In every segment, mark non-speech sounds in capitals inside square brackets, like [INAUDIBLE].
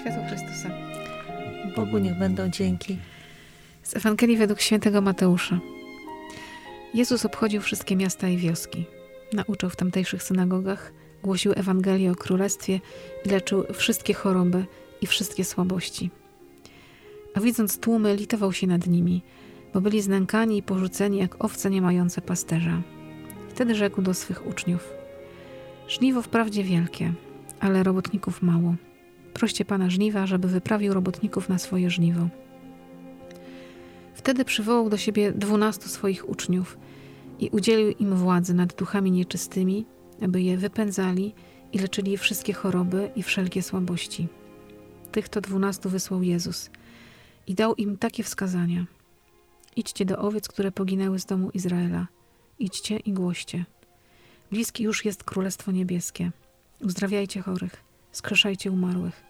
światło Chrystusa. Bogu niech będą dzięki. Z Ewangelii według świętego Mateusza. Jezus obchodził wszystkie miasta i wioski. Nauczał w tamtejszych synagogach, głosił Ewangelię o Królestwie i leczył wszystkie choroby i wszystkie słabości. A widząc tłumy, litował się nad nimi, bo byli znękani i porzuceni jak owce nie mające pasterza. Wtedy rzekł do swych uczniów: Żniwo wprawdzie wielkie, ale robotników mało. Proście pana żniwa, żeby wyprawił robotników na swoje żniwo. Wtedy przywołał do siebie dwunastu swoich uczniów i udzielił im władzy nad duchami nieczystymi, aby je wypędzali i leczyli wszystkie choroby i wszelkie słabości. Tych to dwunastu wysłał Jezus i dał im takie wskazania. Idźcie do owiec, które poginęły z domu Izraela. Idźcie i głoście. Bliskie już jest Królestwo Niebieskie. Uzdrawiajcie chorych, skrzeszajcie umarłych,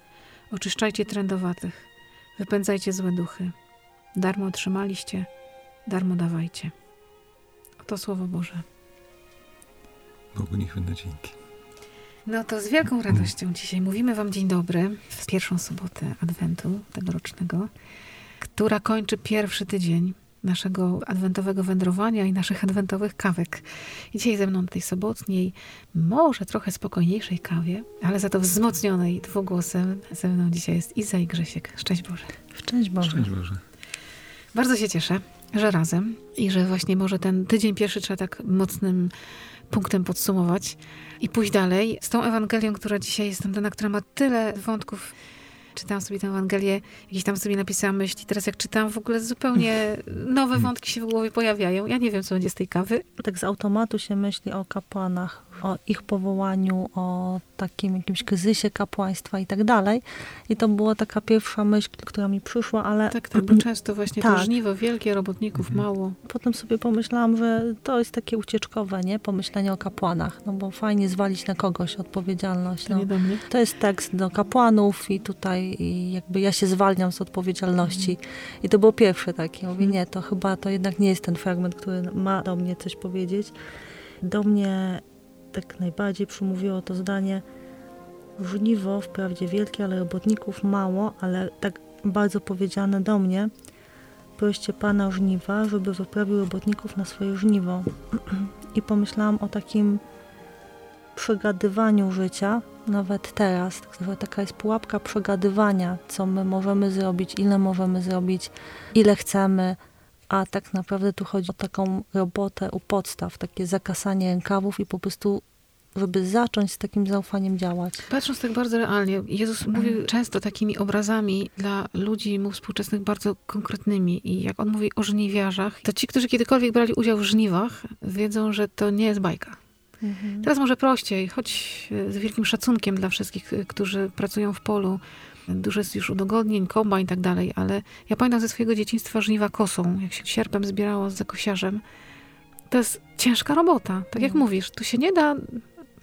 oczyszczajcie trędowatych, wypędzajcie złe duchy. Darmo otrzymaliście, darmo dawajcie. Oto Słowo Boże. Bogu niech będą dzięki. No to z wielką radością dzisiaj mówimy Wam dzień dobry w pierwszą sobotę Adwentu tegorocznego, która kończy pierwszy tydzień naszego adwentowego wędrowania i naszych adwentowych kawek. I dzisiaj ze mną tej sobotniej, może trochę spokojniejszej kawie, ale za to wzmocnionej dwugłosem ze mną dzisiaj jest Iza i Grzesiek. Szczęść Boże. Szczęść Boże. Szczęść Boże. Bardzo się cieszę, że razem i że właśnie może ten tydzień pierwszy trzeba tak mocnym punktem podsumować i pójść dalej z tą Ewangelią, która dzisiaj jest tamtana, która ma tyle wątków. Czytałam sobie tę Ewangelię, jakieś tam sobie napisałam myśli. Teraz jak czytam, w ogóle zupełnie [LAUGHS] nowe wątki się w głowie pojawiają. Ja nie wiem, co będzie z tej kawy. Tak z automatu się myśli o kapłanach, o ich powołaniu, o takim jakimś kryzysie kapłaństwa i tak dalej. I to była taka pierwsza myśl, która mi przyszła, ale Tak, tak, bo często właśnie to Tak. żniwo wielkie, robotników mało. potem sobie pomyślałam, że to jest takie ucieczkowe, nie? Pomyślenie o kapłanach, no bo fajnie zwalić na kogoś odpowiedzialność. To No. nie do mnie. To jest tekst do kapłanów i tutaj i jakby ja się zwalniam z odpowiedzialności. I to było pierwsze takie. Mówię, nie, to chyba to jednak nie jest ten fragment, który ma do mnie coś powiedzieć. Do mnie tak najbardziej przemówiło to zdanie żniwo wprawdzie wielkie, ale robotników mało, ale tak bardzo powiedziane do mnie. Proście Pana żniwa, żeby wyprawił robotników na swoje żniwo. [CLEARS THROAT] I pomyślałam o takim przegadywaniu życia, nawet teraz, że taka jest pułapka przegadywania, co my możemy zrobić, ile możemy zrobić, ile chcemy, a tak naprawdę tu chodzi o taką robotę u podstaw, takie zakasanie rękawów i po prostu, żeby zacząć z takim zaufaniem działać. Patrząc tak bardzo realnie, Jezus mówił często takimi obrazami dla ludzi mu współczesnych bardzo konkretnymi. I jak on mówi o żniwiarzach, to ci, którzy kiedykolwiek brali udział w żniwach, wiedzą, że to nie jest bajka. Teraz może prościej, choć z wielkim szacunkiem dla wszystkich, którzy pracują w polu. Dużo jest już udogodnień, komba i tak dalej, ale ja pamiętam ze swojego dzieciństwa żniwa kosą, jak się sierpem zbierało z zakosiarzem. To jest ciężka robota. Tak jak No. mówisz, tu się nie da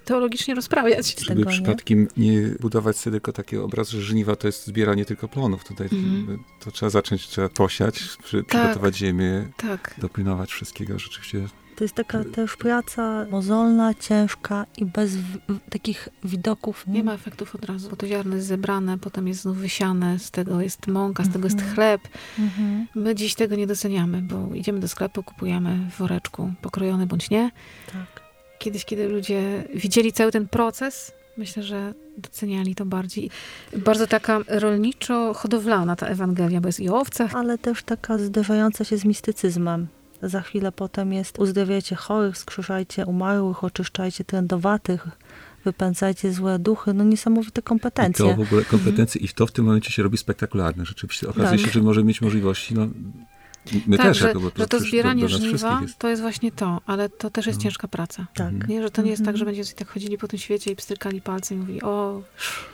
teologicznie rozprawiać. tego, Żeby nie? przypadkiem nie budować sobie tylko takiego obrazu, że żniwa to jest zbieranie tylko plonów. Tutaj Mhm. to trzeba zacząć, trzeba posiać, przy, przygotować ziemię, Tak. dopilnować wszystkiego. Rzeczywiście To jest taka też praca mozolna, ciężka i bez w, takich widoków. Nie ma efektów od razu, bo to ziarno jest zebrane, potem jest znów wysiane, z tego jest mąka, z tego jest Mhm. chleb. Mhm. My dziś tego nie doceniamy, bo idziemy do sklepu, kupujemy w woreczku, pokrojony bądź nie. Tak. Kiedyś, kiedy ludzie widzieli cały ten proces, myślę, że doceniali to bardziej. Bardzo taka rolniczo-hodowlana ta Ewangelia, bo jest i o owcach, Ale też taka zderzająca się z mistycyzmem. Za chwilę potem jest uzdrawiajcie chorych, skrzeszajcie umarłych, oczyszczajcie trędowatych, wypędzajcie złe duchy. No niesamowite I kompetencje. to w ogóle kompetencje i to w tym momencie się robi spektakularne. Rzeczywiście okazuje Tak. się, że może mieć możliwości. No, my tak, też że, jako, bo że to zbieranie do, do żniwa jest. to jest właśnie to, ale to też jest No. ciężka praca. Tak. Mhm. Nie, że to nie jest tak, Mhm. że będziecie sobie tak chodzili po tym świecie i pstrykali palcem i mówili, o,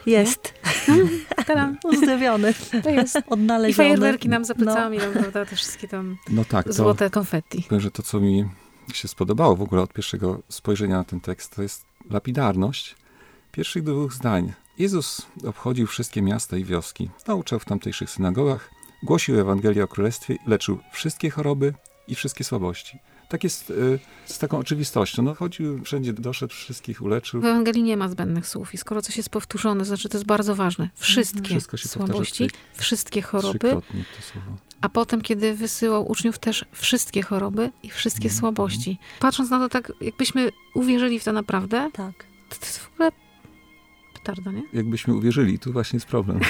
Jest. [LAUGHS] tadam, Uzdrowiony. to jest. [LAUGHS] I Odnaleziony. fajerwerki nam za No. plecami, no. prawda, te wszystkie tam No tak, to, złote konfetti. powiem, że to, co mi się spodobało w ogóle od pierwszego spojrzenia na ten tekst, to jest lapidarność pierwszych dwóch zdań. Jezus obchodził wszystkie miasta i wioski, nauczał w tamtejszych synagogach, głosił Ewangelię o Królestwie, leczył wszystkie choroby i wszystkie słabości. tak jest y, z taką oczywistością. No chodził wszędzie, doszedł, wszystkich uleczył. W Ewangelii nie ma zbędnych słów i skoro coś jest powtórzone, to znaczy to jest bardzo ważne. Wszystkie Wszystko się powtarza słabości, wszystkie choroby, Trzykrotnie to słowo. a potem, kiedy wysyłał uczniów też wszystkie choroby i wszystkie Mhm. słabości. Patrząc na to tak, jakbyśmy uwierzyli w to naprawdę, Tak. to, to jest w ogóle petarda, nie? Jakbyśmy uwierzyli, tu właśnie jest problem. [LAUGHS]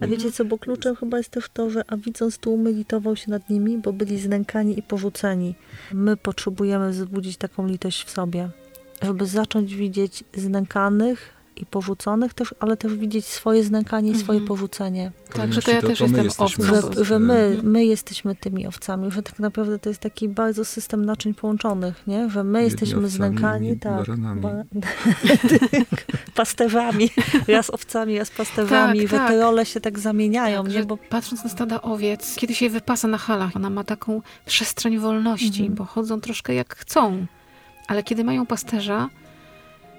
A wiecie co, bo kluczem chyba jest też to, że a widząc tłumy litował się nad nimi, bo byli znękani i porzuceni. My potrzebujemy wzbudzić taką litość w sobie, żeby zacząć widzieć znękanych i porzuconych też, ale też widzieć swoje znękanie i swoje Mhm. porzucenie. Tak, że to ja też my jestem jesteśmy owcą. Że, że my, e, my jesteśmy tymi owcami, że tak naprawdę to jest taki bardzo system naczyń połączonych, nie? Że my Jedni jesteśmy owcami, znękani, tak, ba- [LAUGHS] pasterzami, raz owcami, raz pasterzami, Tak, że tak. te role się tak zamieniają, Tak, nie? Bo patrząc na stada owiec, kiedy się wypasa na halach, ona ma taką przestrzeń wolności, Mhm. bo chodzą troszkę jak chcą. Ale kiedy mają pasterza,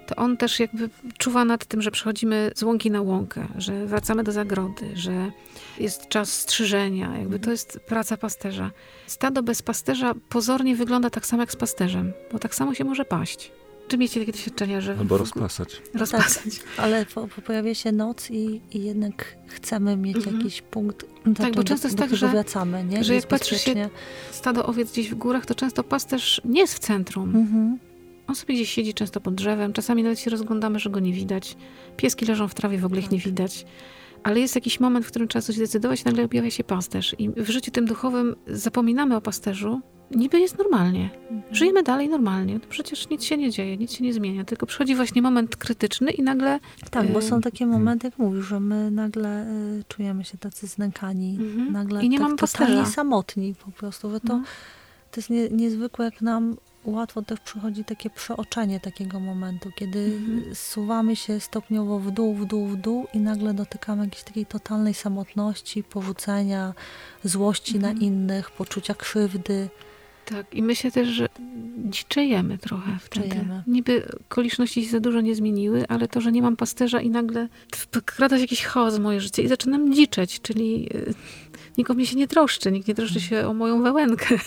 to on też jakby czuwa nad tym, że przechodzimy z łąki na łąkę, że wracamy do zagrody, że jest czas strzyżenia. Jakby to jest praca pasterza. Stado bez pasterza pozornie wygląda tak samo jak z pasterzem, bo tak samo się może paść. Czy mieliście takie doświadczenia, że... Albo rozpasać. Rozpasać. Ale po, po pojawia się noc i, i jednak chcemy mieć Mhm. jakiś punkt, do, Tak, bo do, często jest tak, że- wracamy, nie? że jak Jest patrzy się-. Stado owiec gdzieś w górach, to często pasterz nie jest w centrum. Mhm. On sobie gdzieś siedzi często pod drzewem, czasami nawet się rozglądamy, że go nie widać. Pieski leżą w trawie, w ogóle ich nie widać. Ale jest jakiś moment, w którym trzeba coś zdecydować i nagle objawia się pasterz. I w życiu tym duchowym zapominamy o pasterzu. Niby jest normalnie. Żyjemy dalej normalnie. No przecież nic się nie dzieje, nic się nie zmienia. Tylko przychodzi właśnie moment krytyczny i nagle... Tak, bo Y, są takie momenty, jak mówisz, że my nagle y, czujemy się tacy znękani, Mhm. nagle I nie tak mamy totalnie pasterza. samotni po prostu, to, No. to jest nie, niezwykłe, jak nam łatwo też przychodzi takie przeoczenie takiego momentu, kiedy Mhm. zsuwamy się stopniowo w dół, w dół, w dół i nagle dotykamy jakiejś takiej totalnej samotności, porzucenia, złości na Mhm. innych, poczucia krzywdy. Tak, i myślę też, że dziczejemy trochę wtedy. Dziczejemy. Niby okoliczności się za dużo nie zmieniły, ale to, że nie mam pasterza i nagle wkrada się jakiś chaos w moje życie i zaczynam dziczeć, czyli y, nikt o mnie się nie troszczy, nikt nie troszczy się o moją wełenkę. [LAUGHS]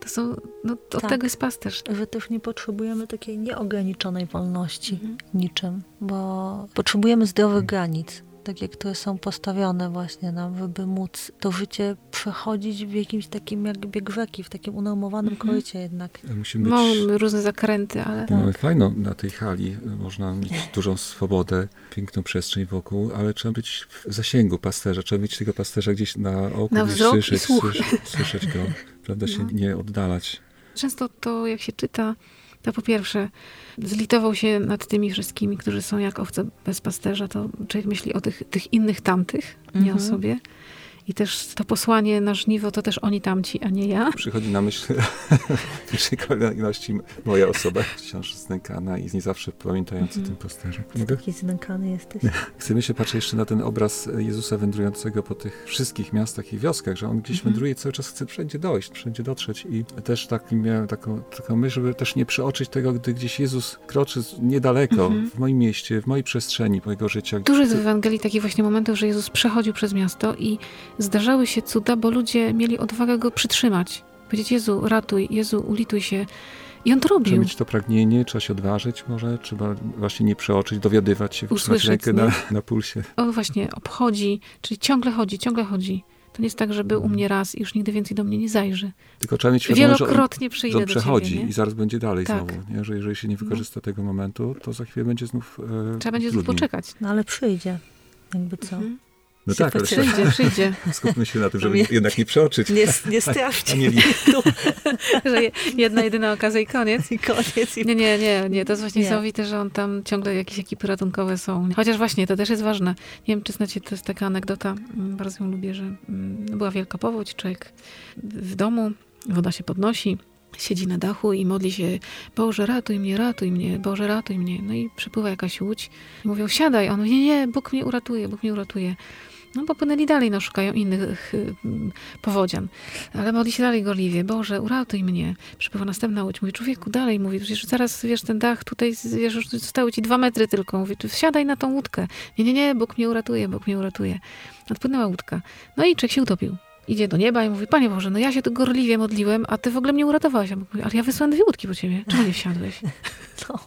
To są, no od Tak. tego jest pasterz. Że też nie potrzebujemy takiej nieograniczonej wolności Mhm. niczym, bo potrzebujemy zdrowych granic, takie, które są postawione właśnie nam, żeby móc to życie przechodzić w jakimś takim jak bieg rzeki, w takim unormowanym Mhm. korycie jednak. Musimy być... Mamy różne zakręty, ale Mamy fajną na tej hali, można mieć dużą swobodę, piękną przestrzeń wokół, ale trzeba być w zasięgu pasterza, trzeba mieć tego pasterza gdzieś na oku, Na i słyszeć, słyszeć, słyszeć go, prawda, się No. nie oddalać. często to, jak się czyta, to po pierwsze zlitował się nad tymi wszystkimi, którzy są jak owce bez pasterza, to człowiek myśli o tych, tych innych tamtych, nie o Mhm. sobie. I też to posłanie na żniwo to też oni tamci, a nie ja. Przychodzi na myśl [LAUGHS] w pierwszej kolejności moja osoba, wciąż znękana i nie zawsze pamiętający Mhm. tym pasterzu. Taki znękany jesteś. [LAUGHS] Chcemy się patrzeć jeszcze na ten obraz Jezusa wędrującego po tych wszystkich miastach i wioskach, że on gdzieś Mhm. wędruje, cały czas chce wszędzie dojść, wszędzie dotrzeć i też taki miałem taką, taką myśl, żeby też nie przeoczyć tego, gdy gdzieś Jezus kroczy niedaleko, Mhm. w moim mieście, w mojej przestrzeni mojego życia. Dużo jest w Ewangelii takich właśnie momentów, że Jezus przechodził przez miasto i zdarzały się cuda, bo ludzie mieli odwagę go przytrzymać. Powiedzieć, Jezu, ratuj, Jezu, ulituj się. I on to Trzeba robił. mieć to pragnienie, trzeba się odważyć może, trzeba właśnie nie przeoczyć, dowiadywać się, Usłyszeć, rękę na, na pulsie. O właśnie, obchodzi, czyli ciągle chodzi, ciągle chodzi. To nie jest tak, że był u mnie raz i już nigdy więcej do mnie nie zajrzy. Tylko trzeba mieć świadomość, że on, Wielokrotnie że on do ciebie, przechodzi nie? i zaraz będzie dalej Tak. znowu. Nie? Że jeżeli się nie wykorzysta tego momentu, to za chwilę będzie znów e, Trzeba będzie znów poczekać. No ale przyjdzie, jakby co. Mhm. No tak, ale. Przyjdzie, [LAUGHS] przyjdzie. skupmy się na tym, żeby Nie- jednak nie przeoczyć. Nie, nie [LAUGHS] straszcie. Anieli. [LAUGHS] że je- jedna, jedyna okazja i koniec. I koniec. I... Nie, nie, nie, nie. To jest właśnie Nie. niesamowite, że on tam ciągle jakieś ekipy ratunkowe są. Chociaż właśnie, to też jest ważne. Nie wiem, czy znacie, to jest taka anegdota, mm, bardzo ją lubię, że mm, była wielka powódź, człowiek w domu, woda się podnosi, siedzi na dachu i modli się, Boże, ratuj mnie, ratuj mnie, Boże, ratuj mnie. No i przypływa jakaś łódź i mówią, siadaj. On mówi, nie, nie, Bóg mnie uratuje, Bóg mnie uratuje. No popłynęli dalej, no szukają innych y, powodzian. Ale modli się dalej gorliwie. Boże, uratuj mnie. Przypływa następna łódź. Mówi, człowieku, dalej. Mówi, przecież zaraz, wiesz, ten dach tutaj, wiesz, już zostały ci dwa metry tylko. Mówi, "Ty wsiadaj na tą łódkę. Nie, nie, nie, Bóg mnie uratuje, Bóg mnie uratuje. Odpłynęła łódka. No i człowiek się utopił. idzie do nieba i mówi, Panie Boże, no ja się tu gorliwie modliłem, a Ty w ogóle mnie uratowałeś. Ja ale ja wysłałem dwie łódki po Ciebie. Czemu nie wsiadłeś? [LAUGHS] No.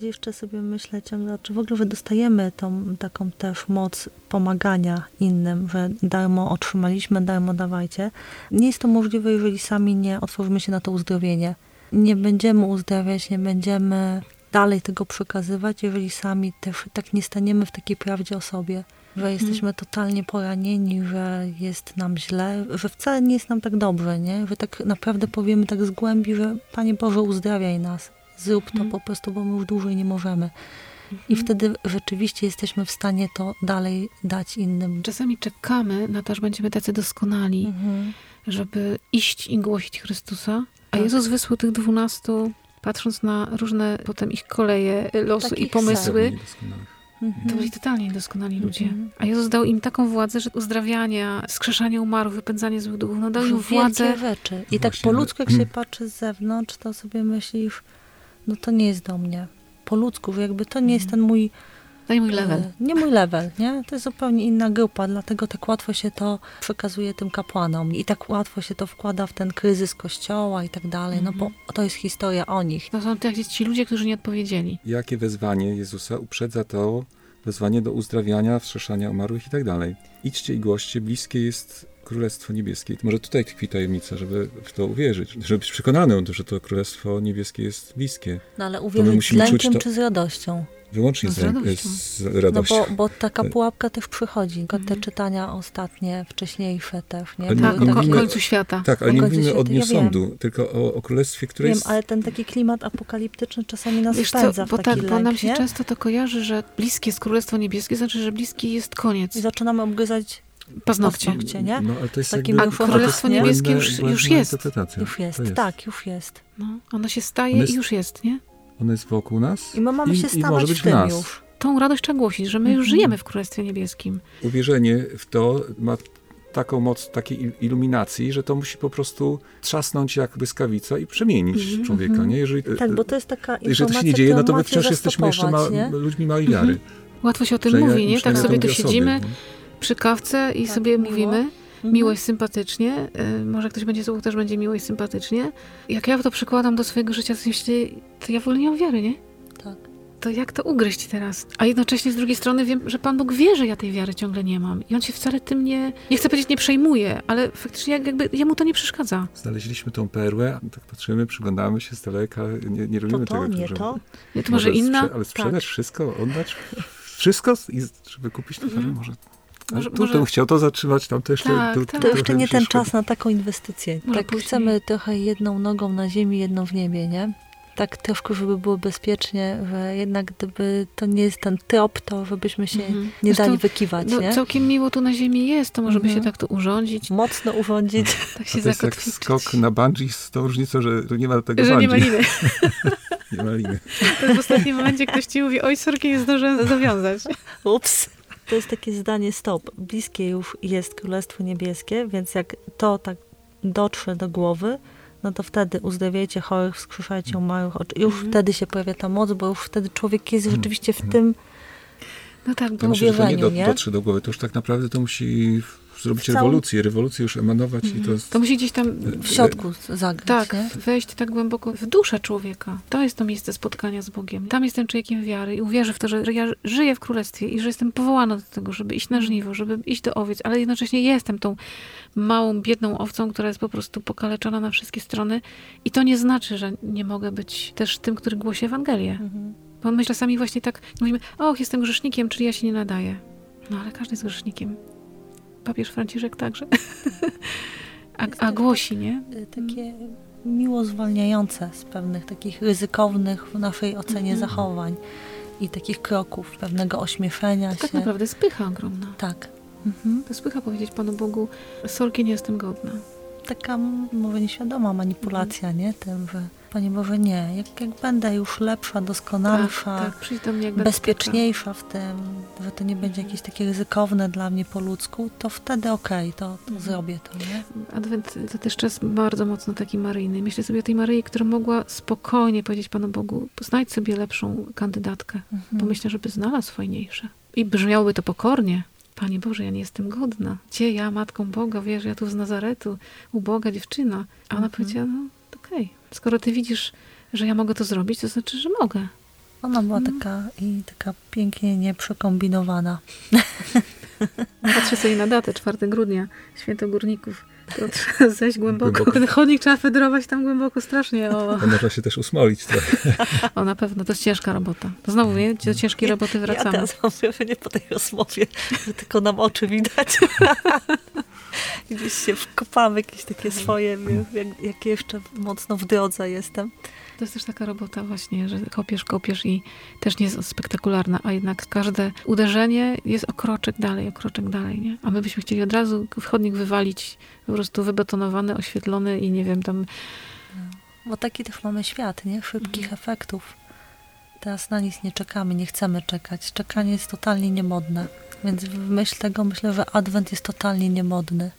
Jeszcze sobie myślę ciągle, czy w ogóle wydostajemy tą taką też moc pomagania innym, że darmo otrzymaliśmy, darmo dawajcie. Nie jest to możliwe, jeżeli sami nie otworzymy się na to uzdrowienie. Nie będziemy uzdrawiać, nie będziemy dalej tego przekazywać, jeżeli sami też tak nie staniemy w takiej prawdzie o sobie, że jesteśmy totalnie poranieni, że jest nam źle, że wcale nie jest nam tak dobrze, nie? Że tak naprawdę powiemy tak z głębi, że Panie Boże uzdrawiaj nas, zrób to Mhm. po prostu, bo my już dłużej nie możemy. I wtedy rzeczywiście jesteśmy w stanie to dalej dać innym. Czasami czekamy na to, że będziemy tacy doskonali, Mhm. żeby iść i głosić Chrystusa, a Tak. Jezus wysłał tych dwunastu, patrząc na różne potem ich koleje losu i Takich pomysły, Pewnie doskonałych. Mhm. To byli totalnie niedoskonali ludzie. Mhm. A Jezus dał im taką władzę, że uzdrawiania, skrzeszanie umarłych, wypędzanie złych duchów, no dał im władzę. rzeczy. I tak Właśnie, po ale- ludzku, jak się patrzy z zewnątrz, to sobie myślisz, no to nie jest do mnie. Po ludzku, jakby to nie jest ten mój Daj mój level. E, Nie mój level, nie? To jest zupełnie inna grupa, dlatego tak łatwo się to przekazuje tym kapłanom i tak łatwo się to wkłada w ten kryzys kościoła i tak dalej, no bo to jest historia o nich. To są ci ludzie, którzy nie odpowiedzieli. Jakie wezwanie Jezusa uprzedza to wezwanie do uzdrawiania, wskrzeszania umarłych i tak dalej. Idźcie i głoście, bliskie jest Królestwo Niebieskie. Może tutaj tkwi tajemnica, żeby w to uwierzyć, żeby być przekonanym, że to Królestwo Niebieskie jest bliskie. No ale uwierzyć z musimy czuć lękiem to- czy z radością? Wyłącznie No z, z radością. z No radością. bo, bo taka pułapka też przychodzi. Te Mhm. czytania ostatnie, wcześniejsze też, nie? Tak, nie o końcu świata. Tak, ale nie mówimy o Dniu ja wiem. Sądu, tylko o, o Królestwie, które Wiem, jest... ale ten taki klimat apokaliptyczny czasami nas Wiesz co, wpędza w bo taki tak, lęk, bo nam się nie? często to kojarzy, że bliskie jest Królestwo Niebieskie, znaczy, że bliski jest koniec. I zaczynamy obgryzać, Paznokcie. paznokcie. nie? No, ale to jest Takim jakby... to Królestwo jest Niebieskie już- już jest. Już jest, To tak, już jest. No, ono się staje Ono jest- i już jest, nie? Ono jest wokół nas I my mamy się i może być w nas. już. Tą radość trzeba głosić, że my już Mhm. żyjemy w Królestwie Niebieskim. Uwierzenie w to ma taką moc takiej il- iluminacji, że to musi po prostu trzasnąć jak błyskawica i przemienić Mhm, człowieka, mhm. nie? Jeżeli, Tak, bo to jest taka jeżeli to się nie dzieje, no to my wciąż jesteśmy jeszcze ma, ludźmi małej wiary. Łatwo się o tym Przynajmniej- mówi, nie? Tak sobie tu siedzimy sobie, przy kawce i Tak, sobie miło. mówimy. Mhm. Miło i sympatycznie. Y, Może ktoś będzie słuchał, też będzie miło i sympatycznie. Jak ja to przekładam do swojego życia, to myślę, to ja w ogóle nie mam wiary, nie? Tak. To jak to ugryźć teraz? A jednocześnie z drugiej strony wiem, że Pan Bóg wie, że ja tej wiary ciągle nie mam. I On się wcale tym nie, nie chcę powiedzieć, nie przejmuje, ale faktycznie jak- jakby jemu to nie przeszkadza. Znaleźliśmy tą perłę, tak patrzymy, przyglądamy się z daleka, nie, nie To robimy to, tego. nie żeby- to. Nie, to może inna? Sprze- ale sprzedać wszystko, oddać wszystko, i, żeby kupić tę perłę Mhm. może... Może- tu może- bym chciał to zatrzymać, tam też... Tak, tu, tak. To jeszcze trochę nie mi się ten czas na taką inwestycję. Może tak później. chcemy trochę jedną nogą na ziemi, jedną w niebie, nie? Tak troszkę, żeby było bezpiecznie, że jednak gdyby to nie jest ten trop, to żebyśmy się Mhm. nie Zresztą, dali wykiwać, No, nie? całkiem miło tu na ziemi jest, to może by się Mhm. tak to urządzić, Mocno urządzić. tak A się to jest jak skok na bungee z tą różnicą, że że nie ma tego Że nie ma bungee. liny. [LAUGHS] nie ma liny. To w ostatnim momencie ktoś ci mówi, oj, sorki, nie zdążyłem zawiązać. Ups. To jest takie zdanie stop. Bliskie już jest Królestwo Niebieskie, więc jak to tak dotrze do głowy, no to wtedy uzdrawiajcie chorych, wskrzeszajcie umarłych. Już Mhm. wtedy się pojawia ta moc, bo już wtedy człowiek jest Mhm. rzeczywiście w Mhm. tym No tak, bo Ja myślę, że to nie, do, nie? dotrze do głowy, to już tak naprawdę to musi zrobić W całym- rewolucję, rewolucję już emanować i to jest... to musi gdzieś tam w środku zagrać, Tak, nie? wejść tak głęboko w duszę człowieka. To jest to miejsce spotkania z Bogiem. Tam jestem człowiekiem wiary i uwierzę w to, że ja żyję w królestwie i że jestem powołana do tego, żeby iść na żniwo, żeby iść do owiec, ale jednocześnie jestem tą małą, biedną owcą, która jest po prostu pokaleczona na wszystkie strony. I to nie znaczy, że nie mogę być też tym, który głosi Ewangelię. Mhm. Bo my czasami właśnie tak mówimy, och, jestem grzesznikiem, czyli ja się nie nadaję. No ale każdy jest grzesznikiem. Papież Franciszek także. A, a głosi, nie? Y, Takie miło zwalniające z pewnych takich ryzykownych w naszej ocenie Mhm. zachowań i takich kroków, pewnego ośmieszenia Tak się. naprawdę spycha ogromna. Tak. Mhm. To spycha powiedzieć Panu Bogu, sorki, nie jestem godna. Taka m, może nieświadoma manipulacja, nie? Tym, że Panie Boże, nie. Jak, jak będę już lepsza, doskonalsza, Tak, tak, bezpieczniejsza w tym, że to nie będzie jakieś takie ryzykowne dla mnie po ludzku, to wtedy okej, to, to Mhm. zrobię to, nie? Adwent to też czas bardzo mocno taki maryjny. Myślę sobie o tej Maryi, która mogła spokojnie powiedzieć Panu Bogu, znajdź sobie lepszą kandydatkę, bo Mhm. myślę, żeby znalazł fajniejsze. I brzmiałoby to pokornie. Panie Boże, ja nie jestem godna. Gdzie ja, Matką Boga, wiesz, ja tu z Nazaretu, uboga dziewczyna. A ona Mhm. powiedziała, no okej, skoro ty widzisz, że ja mogę to zrobić, to znaczy, że mogę. Ona była Mhm. taka i taka pięknie nieprzekombinowana. [LAUGHS] Patrzę sobie na datę, 4 grudnia, święto górników. To [LAUGHS] trzeba zejść głęboko. Głęboko. Ten [LAUGHS] chodnik trzeba fedrować tam głęboko strasznie. O, można się też usmolić trochę. o na pewno, to jest ciężka robota. To znowu, nie? Do ciężkiej roboty Ja wracamy. teraz mam wrażenie po tej rozmowie, że tylko nam oczy widać. Gdzieś się wkopamy jakieś takie swoje, jak, jak jeszcze mocno w drodze jestem. To jest też taka robota właśnie, że kopiesz, kopiesz i też nie jest spektakularna, a jednak każde uderzenie jest o kroczek dalej, o kroczek dalej, nie? A my byśmy chcieli od razu wchodnik wywalić, po prostu wybetonowany, oświetlony i nie wiem, tam Bo taki też mamy świat, nie? Szybkich efektów. Teraz na nic nie czekamy, nie chcemy czekać. Czekanie jest totalnie niemodne. Więc w myśl tego myślę, że adwent jest totalnie niemodny.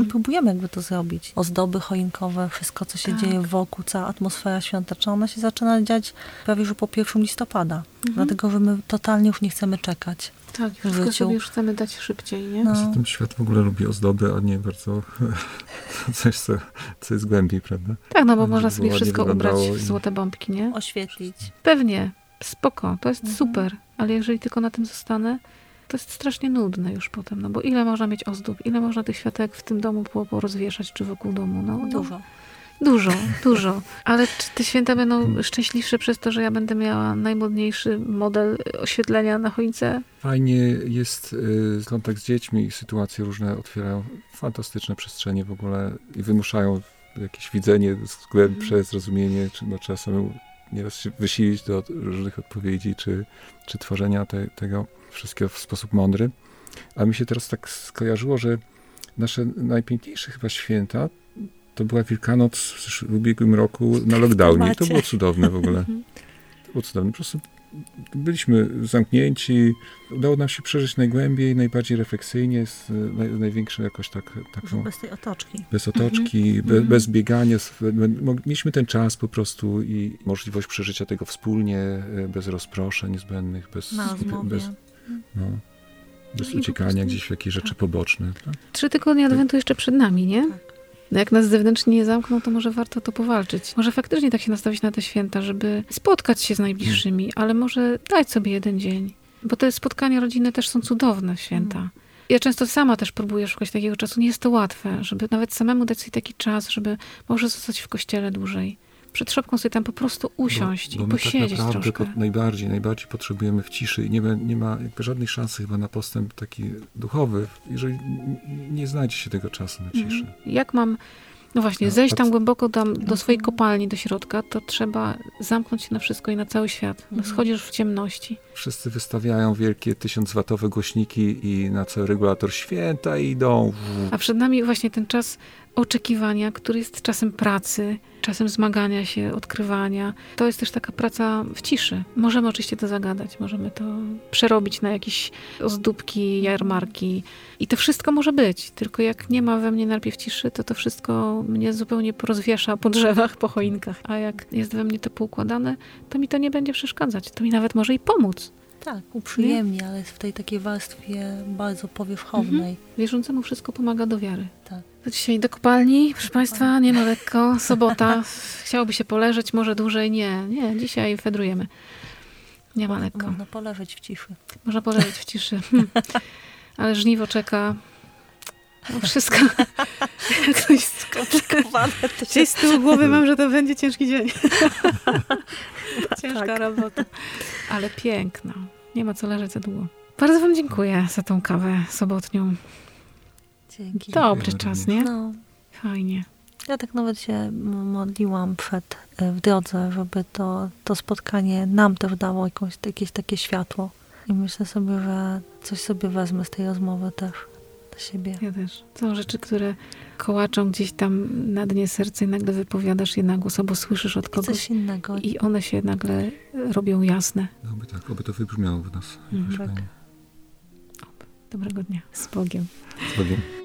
I próbujemy jakby to zrobić. Ozdoby choinkowe, wszystko co się Tak. dzieje wokół, cała atmosfera świąteczna, ona się zaczyna dziać prawie już po 1 listopada. Dlatego, że my totalnie już nie chcemy czekać. tak, wszystko życiu. sobie już chcemy dać szybciej, nie? No. Poza tym świat w ogóle lubi ozdoby, a nie bardzo [LAUGHS] coś, co, co jest głębiej, prawda? Tak, no bo można sobie wszystko ubrać w złote bombki, nie? Oświetlić. Pewnie, spoko, to jest Mhm. super, ale jeżeli tylko na tym zostanę, to jest strasznie nudne już potem, no bo ile można mieć ozdób, ile można tych światek w tym domu po- porozwieszać, czy wokół domu, no, no Dużo. Dużo, dużo. Ale czy te święta będą szczęśliwsze przez to, że ja będę miała najmodniejszy model oświetlenia na choince? Fajnie jest y, kontakt z dziećmi sytuacje różne otwierają fantastyczne przestrzenie w ogóle i wymuszają jakieś widzenie, głębsze zrozumienie, czy no, trzeba samemu nieraz się wysilić do różnych odpowiedzi, czy, czy tworzenia te, tego wszystkiego w sposób mądry. A mi się teraz tak skojarzyło, że nasze najpiękniejsze chyba święta to była Wielkanoc w ubiegłym roku na lockdownie. I to było cudowne w ogóle. To było cudowne. Po prostu byliśmy zamknięci. Udało nam się przeżyć najgłębiej, najbardziej refleksyjnie, z naj, największą jakoś tak, taką Bez tej otoczki. bez otoczki, be, Mhm. bez biegania. Mieliśmy ten czas po prostu i możliwość przeżycia tego wspólnie, e, bez rozproszeń zbędnych, bez, bez, no, bez No uciekania prostu- gdzieś w jakieś rzeczy tak. poboczne. Tak? Trzy tygodnie adwentu jeszcze przed nami, nie? No jak nas zewnętrznie nie zamkną, to może warto to powalczyć. Może faktycznie tak się nastawić na te święta, żeby spotkać się z najbliższymi, ale może dać sobie jeden dzień. Bo te spotkania rodzinne też są cudowne święta. Ja często sama też próbuję szukać takiego czasu. Nie jest to łatwe, żeby nawet samemu dać sobie taki czas, żeby może zostać w kościele dłużej. Przed szopką sobie tam po prostu usiąść bo i my posiedzieć tak naprawdę troszkę. po, najbardziej, najbardziej potrzebujemy w ciszy i nie ma, nie ma jakby żadnej szansy chyba na postęp taki duchowy, jeżeli nie znajdzie się tego czasu na ciszę. Mhm. Jak mam, no właśnie, No, zejść tak. tam głęboko tam do swojej kopalni, do środka, to trzeba zamknąć się na wszystko i na cały świat. No, Mhm. Schodzisz w ciemności. Wszyscy wystawiają wielkie 1000-watowe głośniki i na cały regulator święta idą. A przed nami właśnie ten czas oczekiwania, który jest czasem pracy, czasem zmagania się, odkrywania. To jest też taka praca w ciszy. Możemy oczywiście to zagadać, możemy to przerobić na jakieś ozdóbki, jarmarki i to wszystko może być. Tylko jak nie ma we mnie najpierw ciszy, to to wszystko mnie zupełnie porozwiesza po drzewach, po choinkach. A jak jest we mnie to poukładane, to mi to nie będzie przeszkadzać. To mi nawet może i pomóc. Tak, uprzyjemnie, ale jest w tej takiej warstwie bardzo powierzchownej. Wierzącemu wszystko pomaga do wiary. Tak. Dzisiaj do kopalni, proszę Państwa, nie ma lekko, sobota, chciałoby się poleżeć, może dłużej, nie, nie, dzisiaj fedrujemy. Nie ma lekko, Można poleżeć w ciszy. można poleżeć w ciszy, Hmm. ale żniwo czeka, no wszystko [LAUGHS] jakoś Skomplikowane Gdzieś z tyłu głowy mam, że to będzie ciężki dzień. [LAUGHS] [LAUGHS] Ciężka Tak. robota, ale piękna, nie ma co leżeć za długo. Bardzo Wam dziękuję za tą kawę sobotnią. Dzięki. Dobry czas, nie? No, Fajnie. ja tak nawet się modliłam przed, e, w drodze, żeby to, to spotkanie nam też dało jakąś, jakieś takie światło. I myślę sobie, że coś sobie wezmę z tej rozmowy też do siebie. Ja też. Są rzeczy, które kołaczą gdzieś tam na dnie serca i nagle wypowiadasz je na głos, albo słyszysz od I kogoś coś innego. i one się nagle robią jasne. No, oby tak, oby to wybrzmiało w nas. Mhm. Tak. Dobrego dnia. Z Bogiem. Z Bogiem.